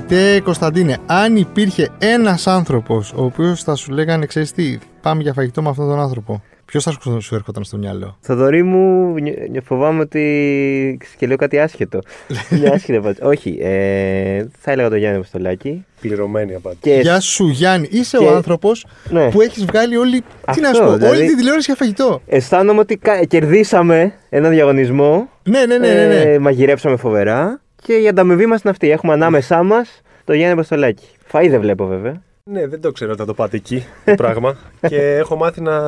Αγαπητέ Κωνσταντίνε, αν υπήρχε ένας άνθρωπος ο οποίος θα σου λέγανε, ξέρεις τι, πάμε για φαγητό με αυτόν τον άνθρωπο, ποιος θα σου- σου έρχονταν στο μυαλό; Θοδωρή μου, νι- νι- φοβάμαι ότι. και λέω κάτι άσχετο. Μια άσχετη απάντηση. Όχι, ε, θα έλεγα το Γιάννη Αποστολάκη. Πληρωμένη απάντηση. Και Γεια σου Γιάννη, είσαι και- ο άνθρωπος ναι. που έχεις βγάλει όλη. τι να σου Αυτό, πω, δηλαδή- όλη την τηλεόραση για φαγητό. αισθάνομαι ότι κα- κερδίσαμε ένα διαγωνισμό. Ναι, ναι, ναι. ναι, ναι. Ε, μαγειρέψαμε φοβερά. Και η ανταμοιβή μας είναι αυτή. Έχουμε ανάμεσά μας το Γιάννη Αποστολάκη. Φαΐ δεν βλέπω βέβαια. Ναι, δεν το ξέρω ότι θα το πάτε εκεί το πράγμα. και έχω μάθει να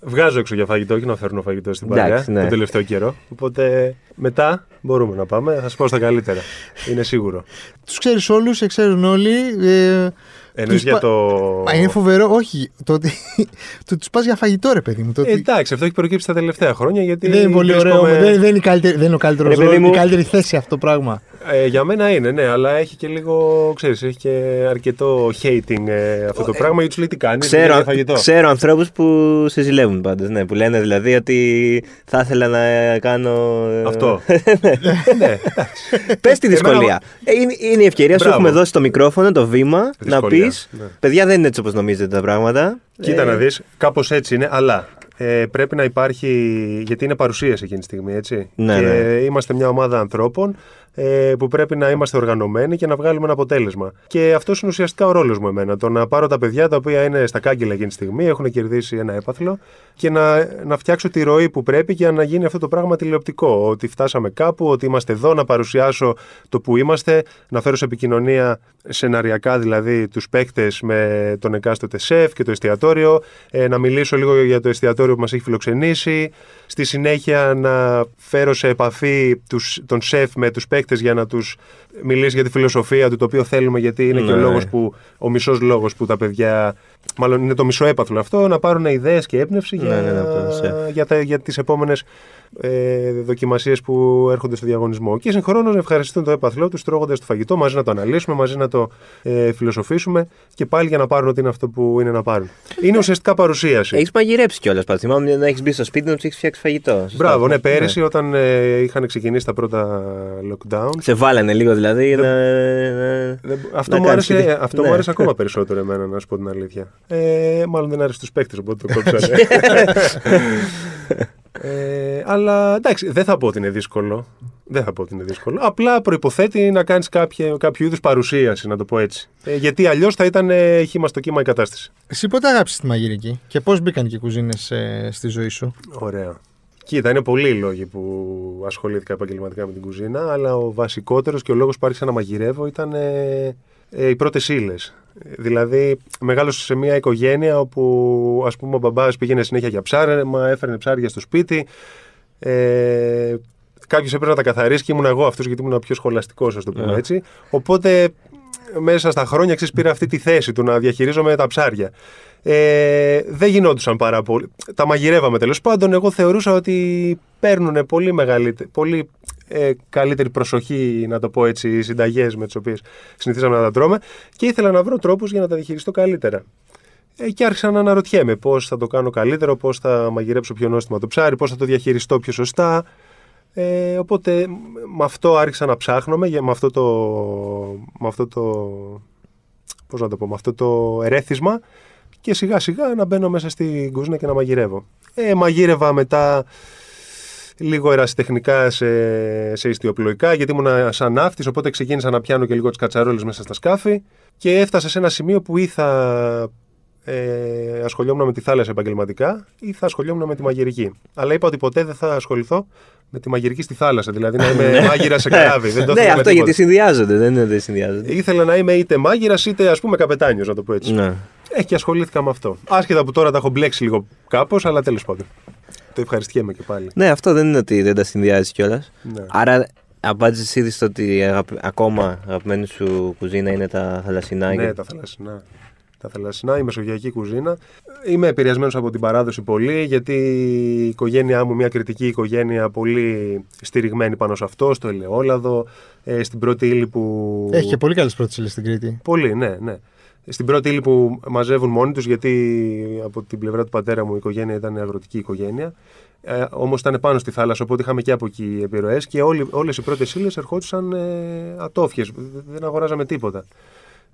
βγάζω έξω για φαγητό, όχι να φέρνω φαγητό στην παρέα Εντάξει, ναι. τον τελευταίο καιρό. Οπότε μετά μπορούμε να πάμε. Θα σας πω στα καλύτερα. Είναι σίγουρο. Τους ξέρεις όλους, σε ξέρουν όλοι. Ε, Εννοείς τους για πα- το. Μα είναι φοβερό, όχι. Το ότι τους πας για φαγητό, ρε παιδί μου. Το Ε, ότι... εντάξει, αυτό έχει προκύψει τα τελευταία χρόνια γιατί. δεν είναι πολύ ωραίο. βρίσκομαι- Δεν, δεν, είναι η καλύτερη, δεν είναι ο καλύτερο Ρε παιδί ρόλο, μου. η καλύτερη θέση αυτό το πράγμα. Ε, για μένα είναι, ναι, αλλά έχει και λίγο, ξέρεις, έχει και αρκετό hating ε, αυτό το πράγμα γιατί σου λέει τι κάνεις, Ξέρω, για φαγητό. ξέρω ανθρώπους που σε ζηλεύουν πάντως, ναι, που λένε δηλαδή ότι θα ήθελα να κάνω. ε, Αυτό. ναι, εντάξει. Πες τη δυσκολία. Ε, είναι, είναι η ευκαιρία σου, Μπράβο. έχουμε δώσει το μικρόφωνο, το βήμα, να Δυσκολία, πεις. ναι. Παιδιά, δεν είναι έτσι όπως νομίζετε τα πράγματα. Κοίτα Ε, να δεις, κάπως έτσι είναι, αλλά ε, πρέπει να υπάρχει, γιατί είναι παρουσίαση εκείνη τη στιγμή, έτσι. Ναι, και ναι. είμαστε μια ομάδα ανθρώπων ε, που πρέπει να είμαστε οργανωμένοι και να βγάλουμε ένα αποτέλεσμα. Και αυτός είναι ουσιαστικά ο ρόλος μου εμένα. Το να πάρω τα παιδιά τα οποία είναι στα κάγκελα εκείνη τη στιγμή, έχουν κερδίσει ένα έπαθλο και να, να φτιάξω τη ροή που πρέπει για να γίνει αυτό το πράγμα τηλεοπτικό. Ότι φτάσαμε κάπου, ότι είμαστε εδώ, να παρουσιάσω το που είμαστε, να φέρω σε επικοινωνία σεναριακά δηλαδή τους παίκτες με τον εκάστοτε σεφ και το εστιατόριο, ε, να μιλήσω λίγο για το εστιατόριο που μας έχει φιλοξενήσει, στη συνέχεια να φέρω σε επαφή τους, τον σεφ με τους παίκτες για να τους μιλήσει για τη φιλοσοφία του, το οποίο θέλουμε γιατί είναι και ο Ναι. λόγος που, ο μισός λόγος που τα παιδιά, μάλλον είναι το μισό έπαθλο αυτό, να πάρουν ιδέες και έμπνευση για, Ναι, ναι, ναι, από τον σεφ. για, τα, για τις επόμενες ε, δοκιμασίες που έρχονται στο διαγωνισμό. Και συγχρόνως να ευχαριστούν το έπαθλό τους τρώγοντας το φαγητό, μαζί να το αναλύσουμε, μαζί να το ε, φιλοσοφήσουμε και πάλι για να πάρουν ό,τι είναι αυτό που είναι να πάρουν. Είναι ουσιαστικά παρουσίαση. Έχεις μαγειρέψει κιόλας. Πάντα θυμάμαι να έχεις μπει στο σπίτι να του έχει φτιάξεις φαγητό. Σωστά. Μπράβο, ναι, πέρυσι όταν ε, είχαν ξεκινήσει τα πρώτα lockdown. Σε βάλανε λίγο δηλαδή. για να, να- δεν- αυτό να μου, κάνεις άρεσε, τη- αυτό ναι. μου άρεσε ακόμα περισσότερο εμένα, να σου πω την αλήθεια. Ε, μάλλον δεν άρεσε στους παίκτες, οπότε το κόψανε. ε, αλλά εντάξει, δεν θα πω ότι είναι δύσκολο. Δεν θα πω ότι είναι δύσκολο. Απλά προποθέτει να κάνεις κάποιο, κάποιο είδους παρουσίαση, να το πω έτσι. Ε, γιατί αλλιώς θα ήταν ε, χήμα στο κύμα η κατάσταση. Εσύ πότε αγάπησες τη μαγειρική και πώς μπήκαν και οι κουζίνες στη ζωή σου; Ωραία. Κοίτα, είναι πολλοί οι λόγοι που ασχολήθηκα επαγγελματικά με την κουζίνα, αλλά ο βασικότερος και ο λόγος που άρχισα να μαγειρεύω ήταν ε, ε, οι πρώτες ύλες. Δηλαδή, μεγάλωσα σε μια οικογένεια όπου ας πούμε ο μπαμπάς πήγαινε συνέχεια για ψάρεμα, έφερνε ψάρια στο σπίτι. Ε, Κάποιος έπρεπε να τα καθαρίσει και ήμουν εγώ αυτός γιατί ήμουν πιο σχολαστικός, ας το πούμε Ε. έτσι. Οπότε μέσα στα χρόνια ξέρεις, πήρα αυτή τη θέση του να διαχειρίζομαι τα ψάρια. Ε, δεν γινόντουσαν πάρα πολύ. Τα μαγειρεύαμε τέλος πάντων. Εγώ θεωρούσα ότι παίρνουν πολύ, μεγαλύτερη, πολύ ε, καλύτερη προσοχή, να το πω έτσι, οι συνταγές με τις οποίες συνηθίζαμε να τα τρώμε και ήθελα να βρω τρόπους για να τα διαχειριστώ καλύτερα. Ε, και άρχισα να αναρωτιέμαι πώς θα το κάνω καλύτερο, πώς θα μαγειρέψω πιο νόστιμα το ψάρι, πώς θα το διαχειριστώ πιο σωστά. Ε, οπότε μ, με αυτό άρχισα να ψάχνομαι, για- με αυτό το, με αυτό το, πώς να το πω, με αυτό το ερέθισμα και σιγά σιγά να μπαίνω μέσα στην κουζίνα και να μαγειρεύω. Ε, μαγείρευα μετά λίγο ερασιτεχνικά σε, σε ιστιοπλοϊκά γιατί ήμουν σαν ναύτης οπότε ξεκίνησα να πιάνω και λίγο τις κατσαρόλες μέσα στα σκάφη και έφτασα σε ένα σημείο που ή θα ε, ασχολιόμουν με τη θάλασσα επαγγελματικά ή θα ασχολιόμουν με τη μαγειρική. Αλλά είπα ότι ποτέ δεν θα ασχοληθώ με τη μαγειρική στη θάλασσα, δηλαδή να είμαι μάγειρα σε καράβι. δεν το ναι, ήθελα με αυτό τίποτα. γιατί συνδυάζονται. Δεν είναι ότι συνδυάζονται. Ήθελα να είμαι είτε μάγειρας είτε ας πούμε καπετάνιος, να το πω έτσι. Ναι. Ε, και ασχολήθηκα με αυτό. Άσχετα που τώρα τα έχω μπλέξει λίγο κάπως, αλλά τέλος πάντων. Το ευχαριστιέμαι και πάλι. ναι, αυτό δεν είναι ότι δεν τα συνδυάζει κιόλας. Ναι. Άρα απάντησες ήδη στο ότι αγαπη- ακόμα αγαπημένη σου κουζίνα είναι τα θαλασσινά. Ναι, και- τα θαλασσινά. Τα θαλασσινά, η μεσογειακή κουζίνα. Είμαι επηρεασμένος από την παράδοση πολύ, γιατί η οικογένειά μου, μια κριτική οικογένεια, πολύ στηριγμένη πάνω σε αυτό, στο ελαιόλαδο, ε, στην πρώτη ύλη που. Έχει και πολύ καλές πρώτες ύλες στην Κρήτη. Πολύ, ναι, ναι. Στην πρώτη ύλη που μαζεύουν μόνοι τους, γιατί από την πλευρά του πατέρα μου η οικογένεια ήταν αγροτική οικογένεια. Ε, Όμως ήταν πάνω στη θάλασσα, οπότε είχαμε και από εκεί επιρροές και όλες οι πρώτες ύλες ερχόντουσαν ε, ατόφιες. Δεν αγοράζαμε τίποτα.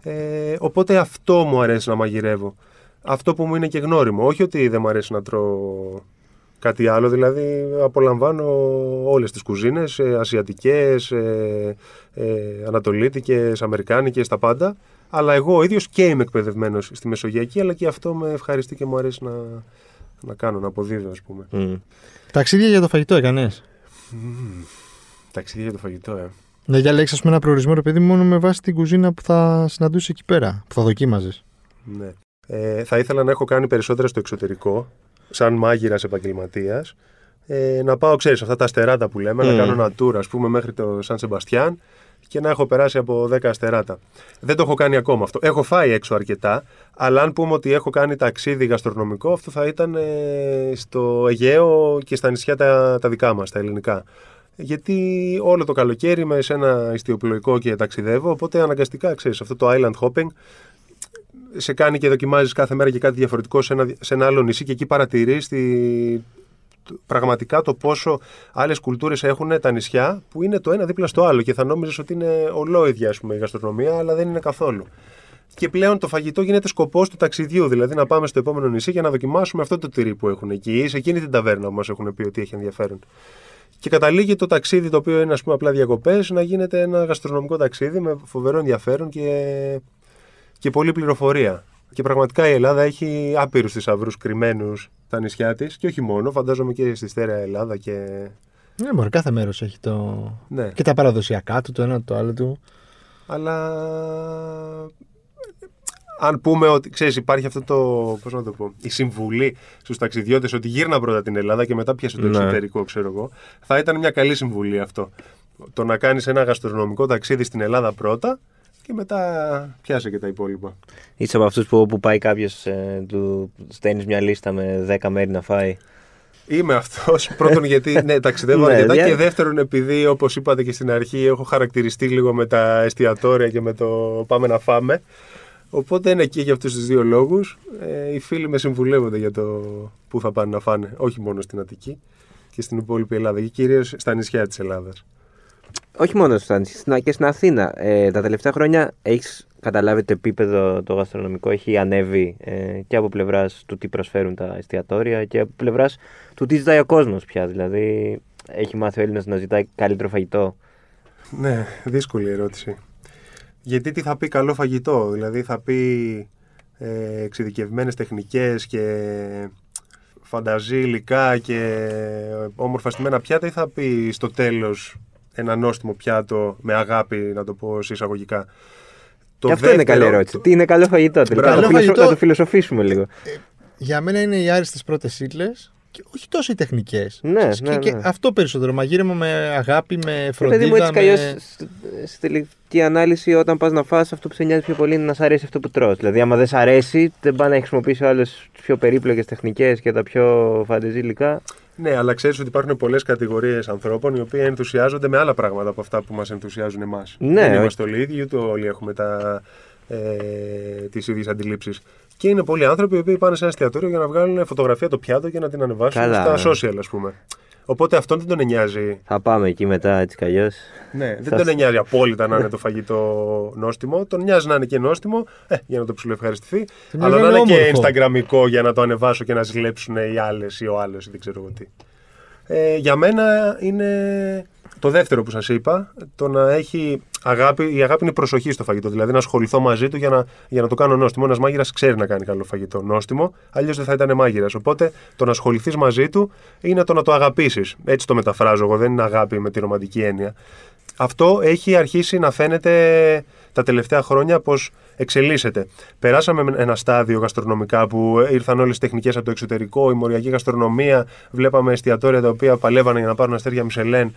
Ε, οπότε αυτό μου αρέσει να μαγειρεύω. Αυτό που μου είναι και γνώριμο. Όχι ότι δεν μου αρέσει να τρώω κάτι άλλο, δηλαδή απολαμβάνω όλες τις κουζίνες, ε, ασιατικές, ε, ε, ανατολίτικες, αμερικάνικες, τα πάντα. Αλλά εγώ ο ίδιος και είμαι εκπαιδευμένος στη Μεσογειακή, αλλά και αυτό με ευχαριστεί και μου αρέσει να, να κάνω, να αποδίδω ας πούμε. Μμ. Ταξίδια για το φαγητό έκανες; Ταξίδια για το φαγητό, ε. Να διαλέξει, ας πούμε, ένα προορισμό, ρε παιδί, μόνο με βάση την κουζίνα που θα συναντούσε εκεί πέρα, που θα δοκίμαζες. Ναι. Ε, θα ήθελα να έχω κάνει περισσότερα στο εξωτερικό, σαν μάγειρας επαγγελματίας. Ε, να πάω, ξέρεις, αυτά τα αστεράτα που λέμε, να Μμμ. κάνω ένα tour, ας πούμε, μέχρι το Σαν Σεμπαστιάν και να έχω περάσει από 10 αστεράτα. Δεν το έχω κάνει ακόμα αυτό. Έχω φάει έξω αρκετά, αλλά αν πούμε ότι έχω κάνει ταξίδι γαστρονομικό, αυτό θα ήταν ε, στο Αιγαίο και στα νησιά τα, τα δικά μας, τα ελληνικά. Γιατί όλο το καλοκαίρι είμαι σε ένα ιστιοπλοϊκό και ταξιδεύω, οπότε αναγκαστικά ξέρεις αυτό το island hopping σε κάνει και δοκιμάζεις κάθε μέρα και κάτι διαφορετικό σε ένα, σε ένα άλλο νησί και εκεί παρατηρείς τη, το- πραγματικά το πόσο άλλες κουλτούρες έχουν τα νησιά που είναι το ένα δίπλα στο άλλο και θα νόμιζες ότι είναι ολόιδια ας πούμε, η γαστρονομία αλλά δεν είναι καθόλου. Και πλέον το φαγητό γίνεται σκοπός του ταξιδιού, δηλαδή να πάμε στο επόμενο νησί για να δοκιμάσουμε αυτό το τυρί που έχουν εκεί ή σε εκείνη την ταβέρνα που μας έχουν πει ότι έχει ενδιαφέρον. Και καταλήγει το ταξίδι το οποίο είναι ας πούμε απλά διακοπές να γίνεται ένα γαστρονομικό ταξίδι με φοβερό ενδιαφέρον και και πολλή πληροφορία. Και πραγματικά η Ελλάδα έχει άπειρους θησαυρούς κρυμμένους στα νησιά της και όχι μόνο, φαντάζομαι και στη στέρεα Ελλάδα και. Ναι, μπορεί, κάθε μέρος έχει το. Ναι. και τα παραδοσιακά του, το ένα το άλλο του. Αλλά. Αν πούμε ότι ξέρεις, υπάρχει αυτό το. Πώς να το πω. Η συμβουλή στους ταξιδιώτες ότι γύρνα πρώτα την Ελλάδα και μετά πιάσε το Ναι. εξωτερικό, ξέρω εγώ. Θα ήταν μια καλή συμβουλή αυτό. Το να κάνεις ένα γαστρονομικό ταξίδι στην Ελλάδα πρώτα και μετά πιάσε και τα υπόλοιπα. Είσαι από αυτούς που όπου πάει κάποιος ε, του στέλνεις μια λίστα με 10 μέρη να φάει. Είμαι αυτός. Πρώτον, γιατί ναι, ταξιδεύω Ναι, αρκετά. δια- Και δεύτερον, επειδή όπως είπατε και στην αρχή, έχω χαρακτηριστεί λίγο με τα εστιατόρια και με το πάμε να φάμε. Οπότε είναι και για αυτούς τους δύο λόγους. Ε, οι φίλοι με συμβουλεύονται για το πού θα πάνε να φάνε. Όχι μόνο στην Αττική και στην υπόλοιπη Ελλάδα. Και κυρίως στα νησιά της Ελλάδας. Όχι μόνο στα νησιά, στην- και στην Αθήνα. Ε, τα τελευταία χρόνια έχεις καταλάβει ότι το επίπεδο το γαστρονομικό έχει ανέβει ε, και από πλευράς του τι προσφέρουν τα εστιατόρια και από πλευράς του τι ζητάει ο κόσμος πια. Δηλαδή, έχει μάθει ο Έλληνας να ζητάει καλύτερο φαγητό. Ναι, δύσκολη ερώτηση. Γιατί τι θα πει καλό φαγητό, δηλαδή θα πει ε, εξειδικευμένες τεχνικές και φανταζή υλικά και όμορφα στημένα πιάτα ή θα πει στο τέλος ένα νόστιμο πιάτο με αγάπη, να το πω σε εισαγωγικά. Το και αυτό είναι καλή δεύτερο- ερώτηση. Τι είναι καλό φαγητό, τελικά; Μπράβο. Να, το Καλό φιλοσο- φαγητό- να το φιλοσοφήσουμε λίγο. Για μένα είναι οι άριστες πρώτες ύλες και όχι τόσο οι τεχνικές. Ναι, και, ναι, και ναι. αυτό περισσότερο. Μαγείρεμα με αγάπη, με Ρε φροντίδα. παιδί μου, έτσι κι με... αλλιώ στη τελική ανάλυση, όταν πας να φας αυτό που σε νοιάζει πιο πολύ είναι να σ' αρέσει αυτό που τρως. Δηλαδή, άμα δεν σ' αρέσει, δεν πάει να χρησιμοποιήσει άλλες πιο περίπλοκες τεχνικές και τα πιο φαντεζή υλικά. Ναι, αλλά ξέρεις ότι υπάρχουν πολλές κατηγορίες ανθρώπων οι οποίοι ενθουσιάζονται με άλλα πράγματα από αυτά που μας ενθουσιάζουν εμάς. Ναι, Δεν όχι. είμαστε όλοι οι ίδιοι, ούτε όλοι έχουμε τα, ε, τις ίδιες αντιλήψεις. Και είναι πολλοί άνθρωποι οι οποίοι πάνε σε ένα εστιατόριο για να βγάλουν φωτογραφία το πιάτο και να την ανεβάσουν Καλά, στα ναι. social, ας πούμε. Οπότε αυτόν δεν τον νοιάζει. Θα πάμε εκεί μετά έτσι κι αλλιώς. Ναι, δεν Θα τον σ- νοιάζει απόλυτα να είναι το φαγητό νόστιμο. Τον νοιάζει να είναι και νόστιμο ε, για να το ψηλοευχαριστηθεί. Τον Αλλά να νοιάζει είναι να και είναι όμορφο. Instagramικό για να το ανεβάσω και να ζηλέψουν οι άλλες ή ο άλλος ή δεν ξέρω εγώ τι. Ε, για μένα είναι το δεύτερο που σας είπα, το να έχει αγάπη, η αγάπη είναι η προσοχή στο φαγητό, δηλαδή να ασχοληθώ μαζί του για να, για να το κάνω νόστιμο. Ένας μάγειρας ξέρει να κάνει καλό φαγητό νόστιμο, αλλιώς δεν θα ήταν μάγειρας. Οπότε το να ασχοληθείς μαζί του είναι το να το αγαπήσεις. Έτσι το μεταφράζω εγώ, δεν είναι αγάπη με τη ρομαντική έννοια. Αυτό έχει αρχίσει να φαίνεται τα τελευταία χρόνια πως εξελίσσεται. Περάσαμε με ένα στάδιο γαστρονομικά που ήρθαν όλες τις τεχνικές από το εξωτερικό, η μοριακή γαστρονομία, βλέπαμε εστιατόρια τα οποία παλεύανε για να πάρουν αστέρια Μισελέν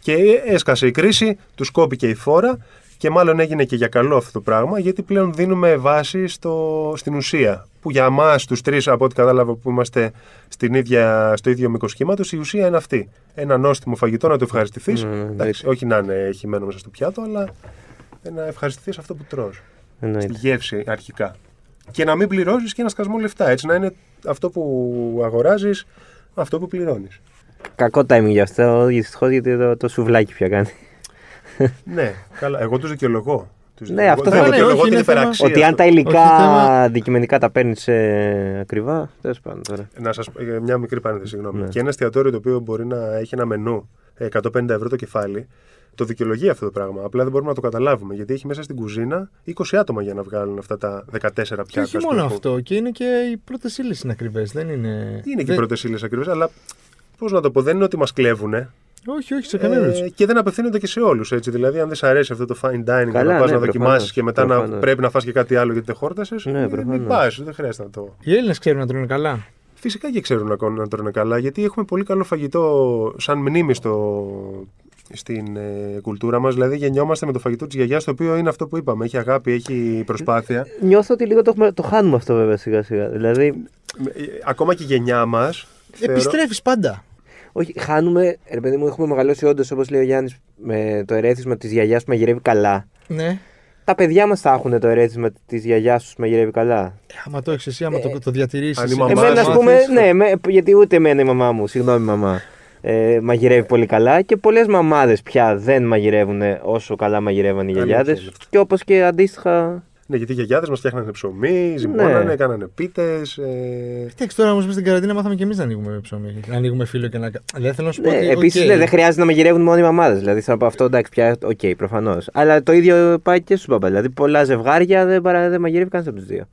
και έσκασε η κρίση, τους κόπηκε η φόρα και μάλλον έγινε και για καλό αυτό το πράγμα γιατί πλέον δίνουμε βάση στο, στην ουσία που για εμά τους τρεις, από ό,τι κατάλαβα που είμαστε στην ίδια, στο ίδιο μήκος κύματος, η ουσία είναι αυτή. Ένα νόστιμο φαγητό να το ευχαριστηθείς. Mm, εντάξει. όχι να είναι χυμένο μέσα στο πιάτο, αλλά να ευχαριστηθείς αυτό που τρως. Στη Εννοείται. γεύση αρχικά. Και να μην πληρώσεις και ένα σκασμό λεφτά. Έτσι να είναι αυτό που αγοράζεις, αυτό που πληρώνεις. Κακό timing γι' αυτό, δυστυχώς γιατί το, το σουβλάκι πια κάνει. ναι, καλά. Εγώ τους δικαιολογώ. Τους Ναι, δικαιολογώ. αυτό Δεν θα- ναι, δικαιολογώ όχι, την είναι θέμα- υπεραξία Ότι αν του. τα υλικά Όχι, θέμα- αντικειμενικά τα παίρνεις ακριβά. Τέλος πάντων τώρα. Να σας μια μικρή παρένθεση, συγγνώμη. Ναι. Και ένα εστιατόριο το οποίο μπορεί να έχει ένα μενού ε, 150 ευρώ το κεφάλι, το δικαιολογεί αυτό το πράγμα. Απλά δεν μπορούμε να το καταλάβουμε. Γιατί έχει μέσα στην κουζίνα 20 άτομα για να βγάλουν αυτά τα 14 πιάτα. Και όχι ας μόνο πούμε. αυτό. Και είναι και οι πρώτες ύλες είναι ακριβές. Δεν είναι. Είναι και οι δεν- πρώτες ύλες ακριβώ, αλλά πώς να το πω, δεν είναι ότι μας κλέβουνε. Όχι, όχι, σε καμία περίπτωση. Ε, και δεν απευθύνονται και σε όλους. Δηλαδή, αν δεν σ' αρέσει αυτό το fine dining, Καλά, να πας ναι, να προφανώς, δοκιμάσεις και μετά να προφανώς. πρέπει να φας και κάτι άλλο γιατί δεν χόρτασες. Ναι, μην προφανώς. πας, δεν χρειάζεται να το. Οι Έλληνες ξέρουν να τρώνε καλά. Φυσικά και ξέρουν να, κο- να τρώνε καλά, γιατί έχουμε πολύ καλό φαγητό σαν μνήμη στο, στην ε, κουλτούρα μας. Δηλαδή, γεννιόμαστε με το φαγητό της γιαγιάς, το οποίο είναι αυτό που είπαμε. Έχει αγάπη, έχει προσπάθεια. Νιώθω ότι λίγο το, έχουμε- το χάνουμε αυτό βέβαια σιγά σιγά. Δηλαδή, Ε, Ακόμα και η γενιά μας. Επιστρέφεις πάντα. όχι, χάνουμε, ρε παιδί μου, έχουμε μεγαλώσει όντως όπως λέει ο Γιάννης με το ερέθισμα της γιαγιάς που μαγειρεύει καλά. Ναι. Τα παιδιά μας θα έχουν το ερέθισμα της γιαγιάς του μαγειρεύει καλά. Ε, άμα το έχεις εσύ, άμα το, το διατηρήσεις. αν η μαμά Εμένα, ας σου πούμε, μάθεις, ναι, με, γιατί ούτε εμένα η μαμά μου, συγγνώμη μαμά, ε, μαγειρεύει πολύ καλά και πολλές μαμάδες πια δεν μαγειρεύουν όσο καλά μαγειρεύαν οι Αλήθεια γιαγιάδες. είναι αυτό. Και όπως και αντίστοιχα. Ναι, γιατί οι γιαγιάδες μας φτιάχνανε ψωμί, ζυμώνανε, Ναι. κάνανε πίτες. Ε, Εντάξει, τώρα όμως με στην καραντίνα μάθαμε και εμείς να ανοίγουμε ψωμί. Να ανοίγουμε φύλλο και να. Δεν θέλω να σου πω. Ναι, ότι, Επίσης οκ, δεν χρειάζεται να μαγειρεύουν μόνο οι μαμάδες. Δηλαδή θέλω να πω αυτό εντάξει πια, οκ, προφανώς. Αλλά το ίδιο πάει και στους μπαμπάδες. Δηλαδή πολλά ζευγάρια δεν, παρα, δεν μαγειρεύει κανένα από τους δύο.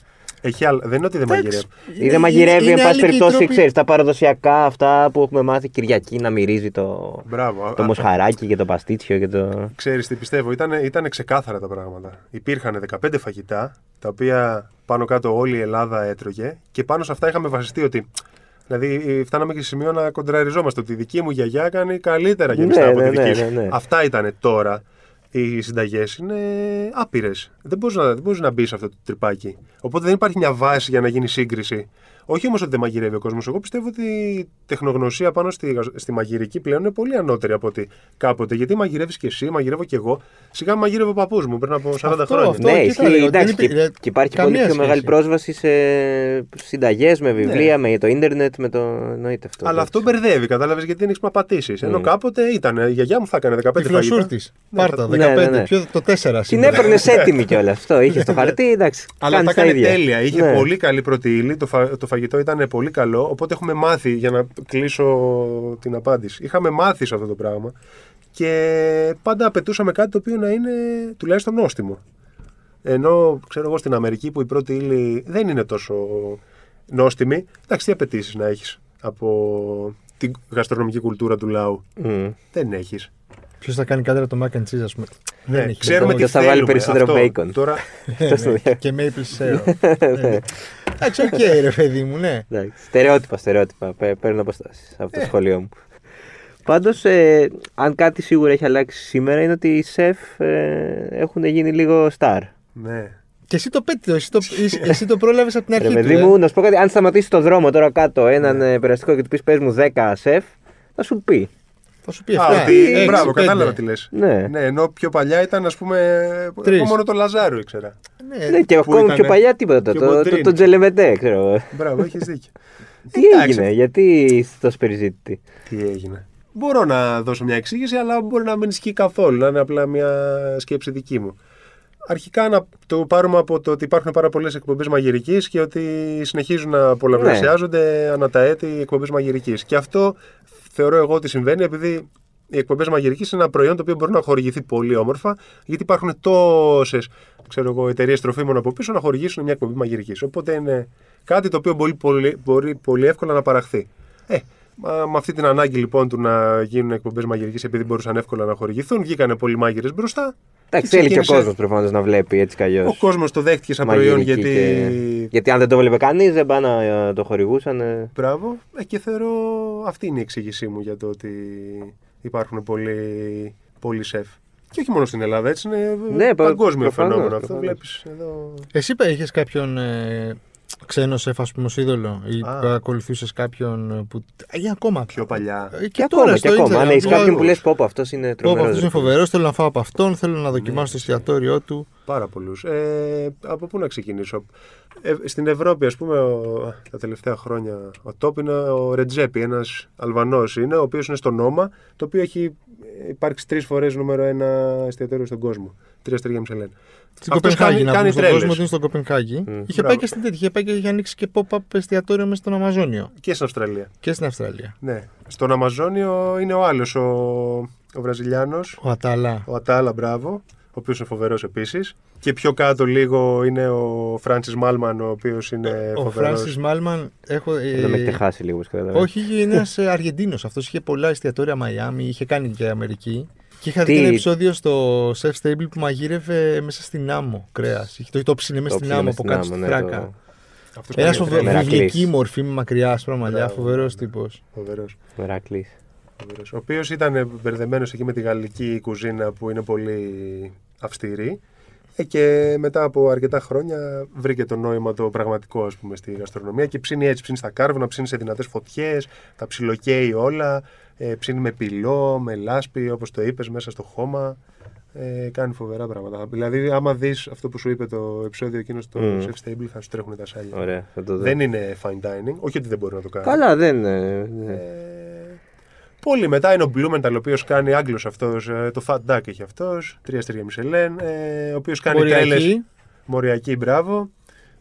Έχει άλλα- δεν είναι ότι δεν εντάξει, μαγειρεύει. Ή είναι- δεν μαγειρεύει, είναι εν πάση άλλοι και οι περιπτώσει, τρόποι- ξέρεις, τα παραδοσιακά αυτά που έχουμε μάθει Κυριακή να μυρίζει το, Μπράβο. το Α- μοσχαράκι και το παστίτσιο και το. Ξέρεις τι πιστεύω, ήταν, ήταν ξεκάθαρα τα πράγματα. Υπήρχαν 15 φαγητά, τα οποία πάνω κάτω όλη η Ελλάδα έτρωγε και πάνω σε αυτά είχαμε βασιστεί ότι... Δηλαδή, φτάναμε και σε σημείο να κοντραριζόμαστε ότι η δική μου γιαγιά κάνει καλύτερα γεμιστά Ναι, από ναι, τη δική ναι, σου. ναι, ναι. Αυτά ήταν τώρα. Οι συνταγές είναι άπειρες. Δεν μπορείς να, δεν μπορείς να μπεις σε αυτό το τρυπάκι. Οπότε δεν υπάρχει μια βάση για να γίνει σύγκριση. Όχι όμως ότι δεν μαγειρεύει ο κόσμος. Εγώ πιστεύω ότι η τεχνογνωσία πάνω στη, γαζ- στη μαγειρική πλέον είναι πολύ ανώτερη από ότι κάποτε. Γιατί μαγειρεύεις και εσύ, μαγειρεύω και εγώ. Σιγά μαγειρεύω ο παππούς μου πριν από 40 Αυτό, χρόνια. αυτό. ναι, και θα ισχύει, λέγα, εντάξει, δεν και, υπήρχε- και υπάρχει καμία πολύ πιο σχέση. μεγάλη πρόσβαση σε συνταγές, με βιβλία, Ναι. με το ίντερνετ, με το. Εννοείται αυτό. Αλλά αυτό εντάξει. μπερδεύει, κατάλαβες γιατί δεν έχει να πατήσει. Ενώ Mm. κάποτε ήταν. Η γιαγιά μου θα έκανε 15 Τυφλοσούρτη. φαγητά. Ναι, Πάρτα, θα- 15. ναι, ναι. Ποιο, το 4 Την σήμερα. έπαιρνες έτοιμη κιόλας. Αυτό είχε στο χαρτί, εντάξει. Αλλά κάνεις τα τα έκανε ίδια. τέλεια. Είχε Ναι. πολύ καλή πρώτη ύλη. Το, φα- το φαγητό ήταν πολύ καλό. Οπότε έχουμε μάθει, για να κλείσω την απάντηση, είχαμε μάθει σε αυτό το πράγμα και πάντα απαιτούσαμε κάτι το οποίο να είναι τουλάχιστον νόστιμο. Ενώ ξέρω εγώ στην Αμερική που η πρώτη ύλη δεν είναι τόσο νόστιμη, εντάξει, τι απαιτήσεις να έχεις από την γαστρονομική κουλτούρα του λαού; Μμ. Δεν έχεις. Ποιος θα κάνει καλύτερα το mac and cheese, ας πούμε. Δεν έχει. Ναι, ξέρουμε τι Ποιος θα βάλει θέλουμε. περισσότερο Αυτό. bacon. Τώρα, Ναι, ναι, και maple syrup. Ναι. Εντάξει, οκ, ρε παιδί μου, ναι. Εντάξει, Στερεότυπα, στερεότυπα. Παι- Παίρνω αποστάσεις από Ε. το σχολείο μου. Πάντως, αν κάτι σίγουρα έχει αλλάξει σήμερα είναι ότι οι σεφ ε, έχουν γίνει λίγο star. ναι. Και εσύ το πέτυχε, εσύ το, εσύ- εσύ το πρόλαβες από την Ρε αρχή. παιδί του, ε. μου, να σου πω κάτι, αν σταματήσει το δρόμο τώρα κάτω έναν ε, περαστικό και του πεις πες μου 10 σεφ, θα σου πει. Θα σου πει Α, αυτά. ότι, έξι, μπράβο, πέντε. κατάλαβα τι λες. Ναι. Ναι, ενώ πιο παλιά ήταν, ας πούμε. Τρεις. Εγώ μόνο το Λαζάρο ήξερα. Ναι, Ναι, και που ακόμα ήτανε πιο παλιά τίποτα. πιο Το, το, κοντρίνη. το, τζελεμετέ, ξέρω εγώ. Μπράβο, έχεις δίκιο. Τι Εντάξει. έγινε, γιατί είσαι τόσο περιζήτητη. Τι έγινε. Μπορώ να δώσω μια εξήγηση, αλλά μπορεί να μην ισχύει καθόλου. Να είναι απλά μια σκέψη δική μου. Αρχικά να το πάρουμε από το ότι υπάρχουν πάρα πολλές εκπομπές μαγειρικής και ότι συνεχίζουν να πολλαπλασιάζονται ανά τα έτη οι εκπομπές μαγειρικής. Και αυτό θεωρώ εγώ ότι συμβαίνει επειδή οι εκπομπές μαγειρικής είναι ένα προϊόν το οποίο μπορεί να χορηγηθεί πολύ όμορφα, γιατί υπάρχουν τόσες εταιρείες τροφίμων από πίσω να χορηγήσουν μια εκπομπή μαγειρικής. Οπότε είναι κάτι το οποίο μπορεί πολύ, μπορεί πολύ εύκολα να παραχθεί. Ε, μα- με αυτή την ανάγκη λοιπόν του να γίνουν εκπομπές μαγειρικής επειδή μπορούσαν εύκολα να χορηγηθούν, βγήκανε πολλοί μάγειρες μπρος,τα Εντάξει, θέλει και ο ξεκίνησε- κόσμος προφανώς να βλέπει έτσι κι αλλιώς. Ο κόσμος το δέχτηκε σαν προϊόν γιατί. Γιατί αν δεν το βλέπει κανείς, δεν πάνε να ε, το χορηγούσαν. ε. Μπράβο. Ε, και θεωρώ αυτή είναι η εξήγησή μου για το ότι υπάρχουν πολλοί, πολλοί σεφ. Και όχι μόνο στην Ελλάδα, έτσι είναι Ναι, πα- παγκόσμιο προφανώς, φαινόμενο αυτό. προφανώς. Βλέπεις εδώ. Εσύ είχες κάποιον ε, ξένος σεφ, ας πούμε, ως είδωλο ή Α. ακολουθούσες κάποιον που. Ή ακόμα Πιο παλιά. Ε, Και, ακόμα, και ακόμα. Αν έχεις Instagram, κάποιον που λέω, λες, πω, πω αυτός είναι Πω, πω, τρομερός. αυτός είναι φοβερός. Θέλω να φάω από αυτόν. Θέλω να δοκιμάσω το εστιατόριό του. Πάρα πολλούς. Ε, από πού να ξεκινήσω; Ε, στην Ευρώπη, ας πούμε, ο, τα τελευταία χρόνια, ο top είναι ο Ρετζέπη, ένας Αλβανός είναι, ο οποίος είναι στο Νόμα, το οποίο έχει υπάρξει τρεις φορές νούμερο ένα εστιατόριο στον κόσμο. Τρία αστέρια Μισελέν. Στην Αυτός Κοπενχάγη, κάνει- να κάνει πούμε στον τρέλες. κόσμο ότι είναι στο Κοπενχάγη. Μμ. Είχε πάει Μπράβο. και στην τέτοια. Είχε πάει και είχε ανοίξει και pop-up εστιατόριο μέσα στον Αμαζόνιο Και στην Αυστραλία. και στην Αυστραλία. Ναι. Στον Αμαζόνιο είναι ο άλλος, ο, ο Βραζιλιάνος, Ο Ατάλα. ο Ατάλα, μπράβο, ο οποίος είναι φοβερός επίσης. Και πιο κάτω λίγο είναι ο Φράνσις Μάλμαν, ο οποίος είναι Ο φοβερός. Φράνσις Μάλμαν. Έχω, ε, Δεν με έχετε χάσει λίγο, όπως καταλαβαίνω. όχι, είναι ένας Αργεντίνος. Αυτός είχε πολλά εστιατόρια Μαϊάμι, είχε κάνει και Αμερική. Και είχα Τι- δει ένα επεισόδιο στο Chef Stable που μαγείρευε μέσα στην άμμο κρέας. Το, το ψήνε μέσα Το στην ψήνε άμμο στην από κάτω στη άμμο, ναι, φράκα. το- Αυτός Ένας κάνει φοβερό. τρέλες. Μερακλής. Βιβλική μορφή με μακριάς άσπρα μαλλιά. Μπράβο, Φοβερός μπράβο. τύπος. Φοβερός. Μερακλής. Φοβερός. Ο οποίος ήταν μπερδεμένος εκεί με τη γαλλική κουζίνα που είναι πολύ αυστηρή. Ε, και μετά από αρκετά χρόνια βρήκε το νόημα το πραγματικό ας πούμε, στη γαστρονομία και ψήνει έτσι. Ψήνει στα κάρβουνα, ψήνει σε δυνατές φωτιές, τα ψιλοκαίει όλα. Ε, ψήνει με πυλό, με λάσπη, όπως το είπες, μέσα στο χώμα. Ε, κάνει φοβερά πράγματα. Δηλαδή, άμα δεις αυτό που σου είπε το επεισόδιο εκείνος στο Μμ. Chef Stable, θα σου τρέχουν τα σάλια. Ωραία, θα το δω. Δεν είναι fine dining, όχι ότι δεν μπορεί να το κάνει. Καλά, δεν. ε, ναι. Ε, Πολύ μετά είναι ο Μπλούμενταλ, ο οποίος κάνει Άγγλος αυτός. Το Fat Duck έχει αυτός. Τρία αστέρια Μισελέν. Ε, ο οποίος κάνει τρέλε. Μοριακή. Μοριακή, μπράβο.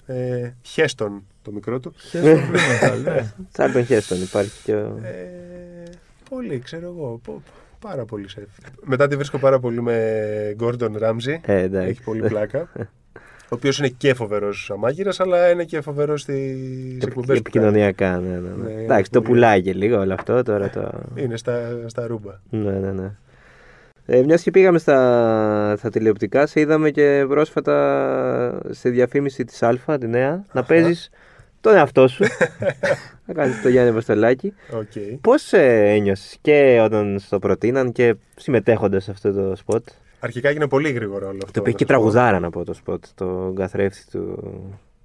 Ε, Χέστον το μικρό του. Χαίρομαι που είμαι, ναι. Τσάρλτον Χέστον υπάρχει και ο... Ε, πολύ, ξέρω εγώ. πο- Πάρα πολύ σεφ. Μετά τη βρίσκω πάρα πολύ με Gordon Ramsay. Ε, εντάξει. Έχει πολύ πλάκα. Ο οποίος είναι και φοβερός αμάγειρας, αλλά είναι και φοβερός στις Και εκπομπές που κάνει. επικοινωνιακά, ναι, ναι, ναι. Ναι, Εντάξει, το πολύ. πουλάει και λίγο όλο αυτό τώρα. Το... Είναι στα, στα ρούμπα. Ναι, ναι, ναι. Ε, Μιας και πήγαμε στα, στα τηλεοπτικά, σε είδαμε και πρόσφατα στη διαφήμιση της Α, τη νέα, να παίζεις τον εαυτό σου. να κάνεις το Γιάννη Βαστολάκη. Οκ. Πώς ε, ένιωσες και όταν σ' το προτείναν και συμμετέχοντας σε αυτό το σποτ; Αρχικά έγινε πολύ γρήγορο όλο αυτό. Το οποίο να και σου πω. τραγουδάρα να πω το σποτ, το καθρέφτη του,